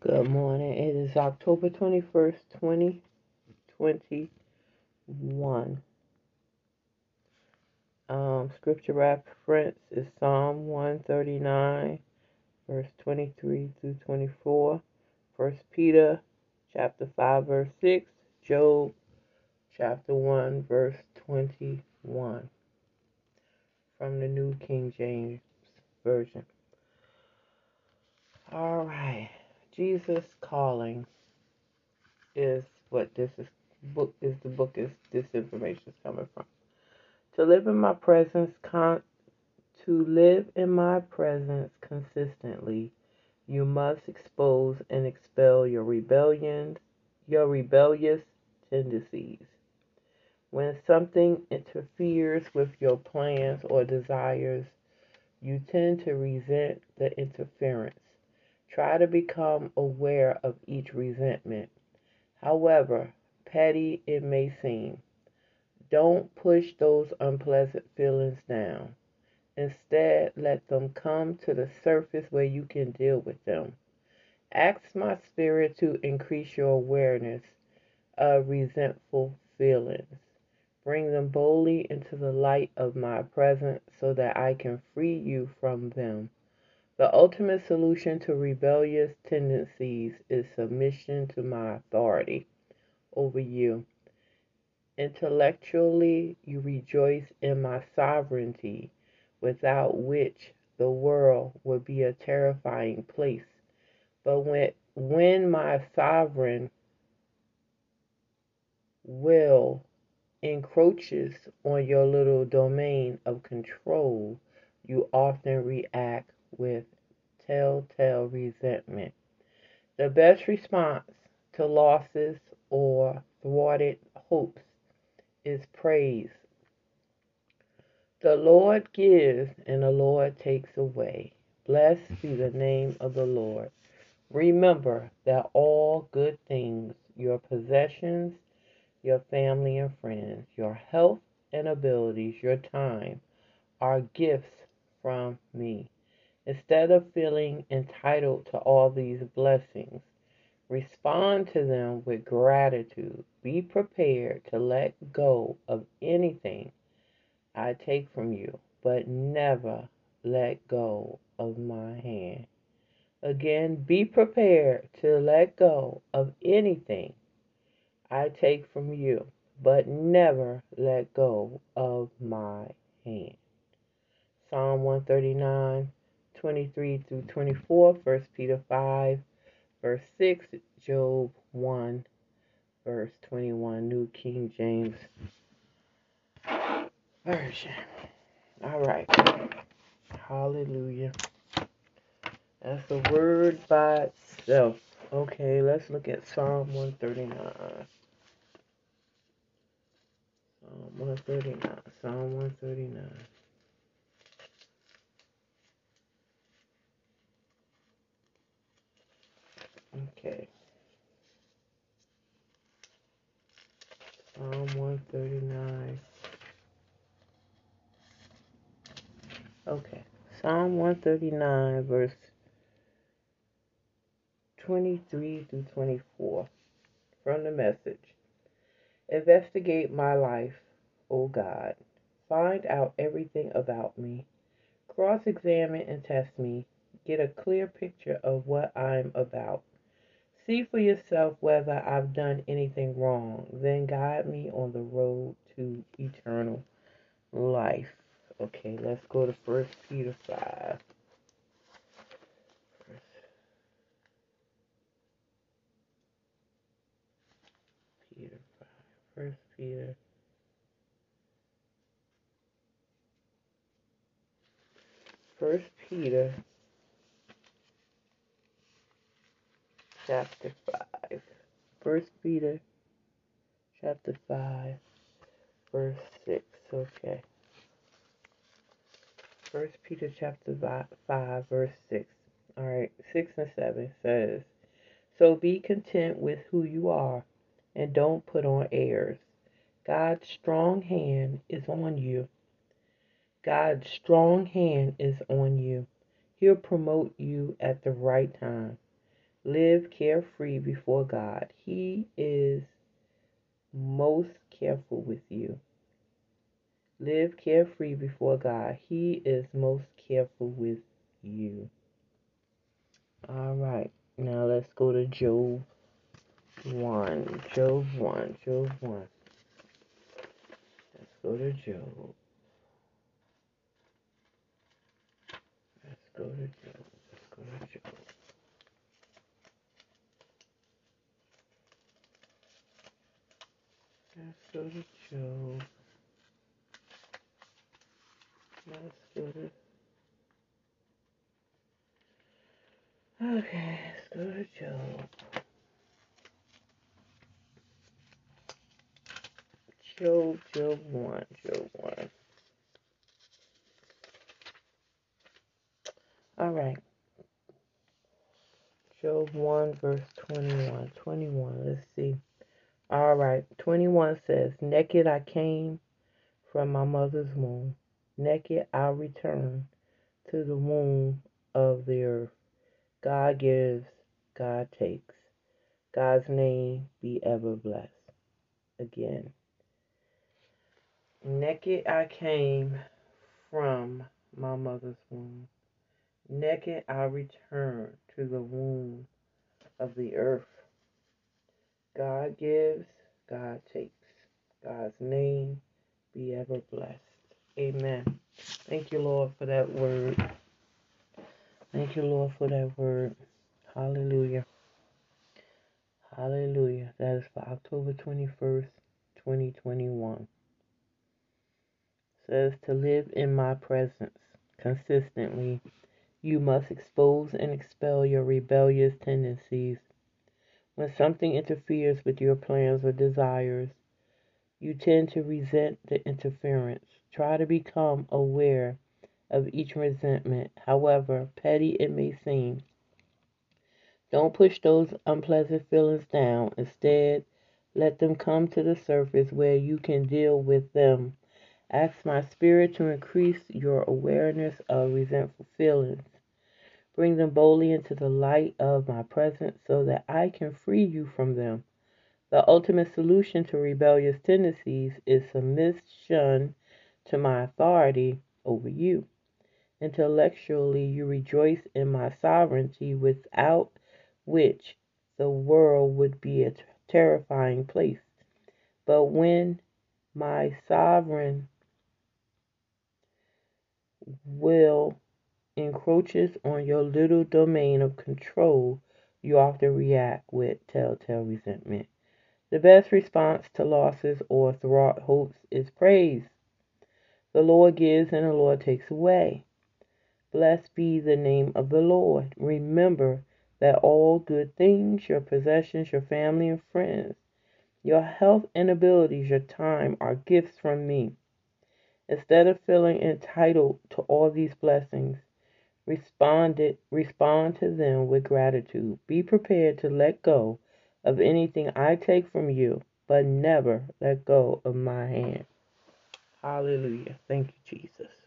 Good morning. It is October 21st, 2021. Um, scripture reference is Psalm 139, verse 23 through 24. First Peter chapter 5, verse 6. Job chapter 1, verse 21. From the New King James Version. All right. Jesus calling is what this is book is the book is this information is coming from. To live in my presence con to live in my presence consistently, you must expose and expel your rebellions, your rebellious tendencies. When something interferes with your plans or desires, you tend to resent the interference. Try to become aware of each resentment, however petty it may seem. Don't push those unpleasant feelings down. Instead, let them come to the surface where you can deal with them. Ask my spirit to increase your awareness of resentful feelings. Bring them boldly into the light of my presence so that I can free you from them. The ultimate solution to rebellious tendencies is submission to my authority over you. Intellectually, you rejoice in my sovereignty, without which the world would be a terrifying place. But when, when my sovereign will encroaches on your little domain of control, you often react with telltale resentment. The best response to losses or thwarted hopes is praise. The Lord gives and the Lord takes away. Blessed be the name of the Lord. Remember that all good things, your possessions, your family and friends, your health and abilities, your time, are gifts from me. Instead of feeling entitled to all these blessings, respond to them with gratitude. Be prepared to let go of anything I take from you, but never let go of my hand. Again, be prepared to let go of anything I take from you, but never let go of my hand. Psalm 139 23 through 24, 1 Peter 5, verse 6, Job 1, verse 21, New King James Version. All right. Hallelujah. That's a word by itself. Okay, let's look at Psalm 139. Psalm 139. Psalm 139. Okay. Psalm 139. Okay. Psalm 139, verse 23 through 24 from the message. Investigate my life, O God. Find out everything about me. Cross examine and test me. Get a clear picture of what I'm about. See for yourself whether I've done anything wrong. Then guide me on the road to eternal life. Okay, let's go to First Peter 5. First Peter 5. First Peter. First Peter chapter 5. First Peter chapter 5 verse 6. Okay. First Peter chapter 5 verse 6. All right, 6 and 7 says, So be content with who you are and don't put on airs. God's strong hand is on you. God's strong hand is on you. He'll promote you at the right time. Live carefree before God. He is most careful with you. Live carefree before God. He is most careful with you. All right. Now let's go to Job 1. Job 1. Job 1. Let's go to Job. Let's go to Job. Let's go to Job. Let's go to Job. Let's go to. Okay, let's go to Job. Job, Job 1, Job 1. All right. Job 1, verse 21. 21, let's see. All right. 21 says, Naked I came from my mother's womb. Naked I'll return to the womb of the earth. God gives, God takes. God's name be ever blessed. Again. Naked I came from my mother's womb. Naked I return to the womb of the earth. Gives, God takes. God's name be ever blessed. Amen. Thank you, Lord, for that word. Thank you, Lord, for that word. Hallelujah. Hallelujah. That is for October 21st, 2021. says to live in my presence consistently. You must expose and expel your rebellious tendencies. When something interferes with your plans or desires, you tend to resent the interference. Try to become aware of each resentment, however petty it may seem. Don't push those unpleasant feelings down. Instead, let them come to the surface where you can deal with them. Ask my spirit to increase your awareness of resentful feelings. Bring them boldly into the light of my presence so that I can free you from them. The ultimate solution to rebellious tendencies is submission to my authority over you. Intellectually, you rejoice in my sovereignty, without which the world would be a terrifying place. But when my sovereign will encroaches on your little domain of control, you often react with telltale resentment. The best response to losses or thwart hopes is praise. The Lord gives and the Lord takes away. Blessed be the name of the Lord. Remember that all good things, your possessions, your family and friends, your health and abilities, your time are gifts from me. Instead of feeling entitled to all these blessings, responded, respond to them with gratitude. Be prepared to let go of anything I take from you, but never let go of my hand. Hallelujah. Thank you, Jesus.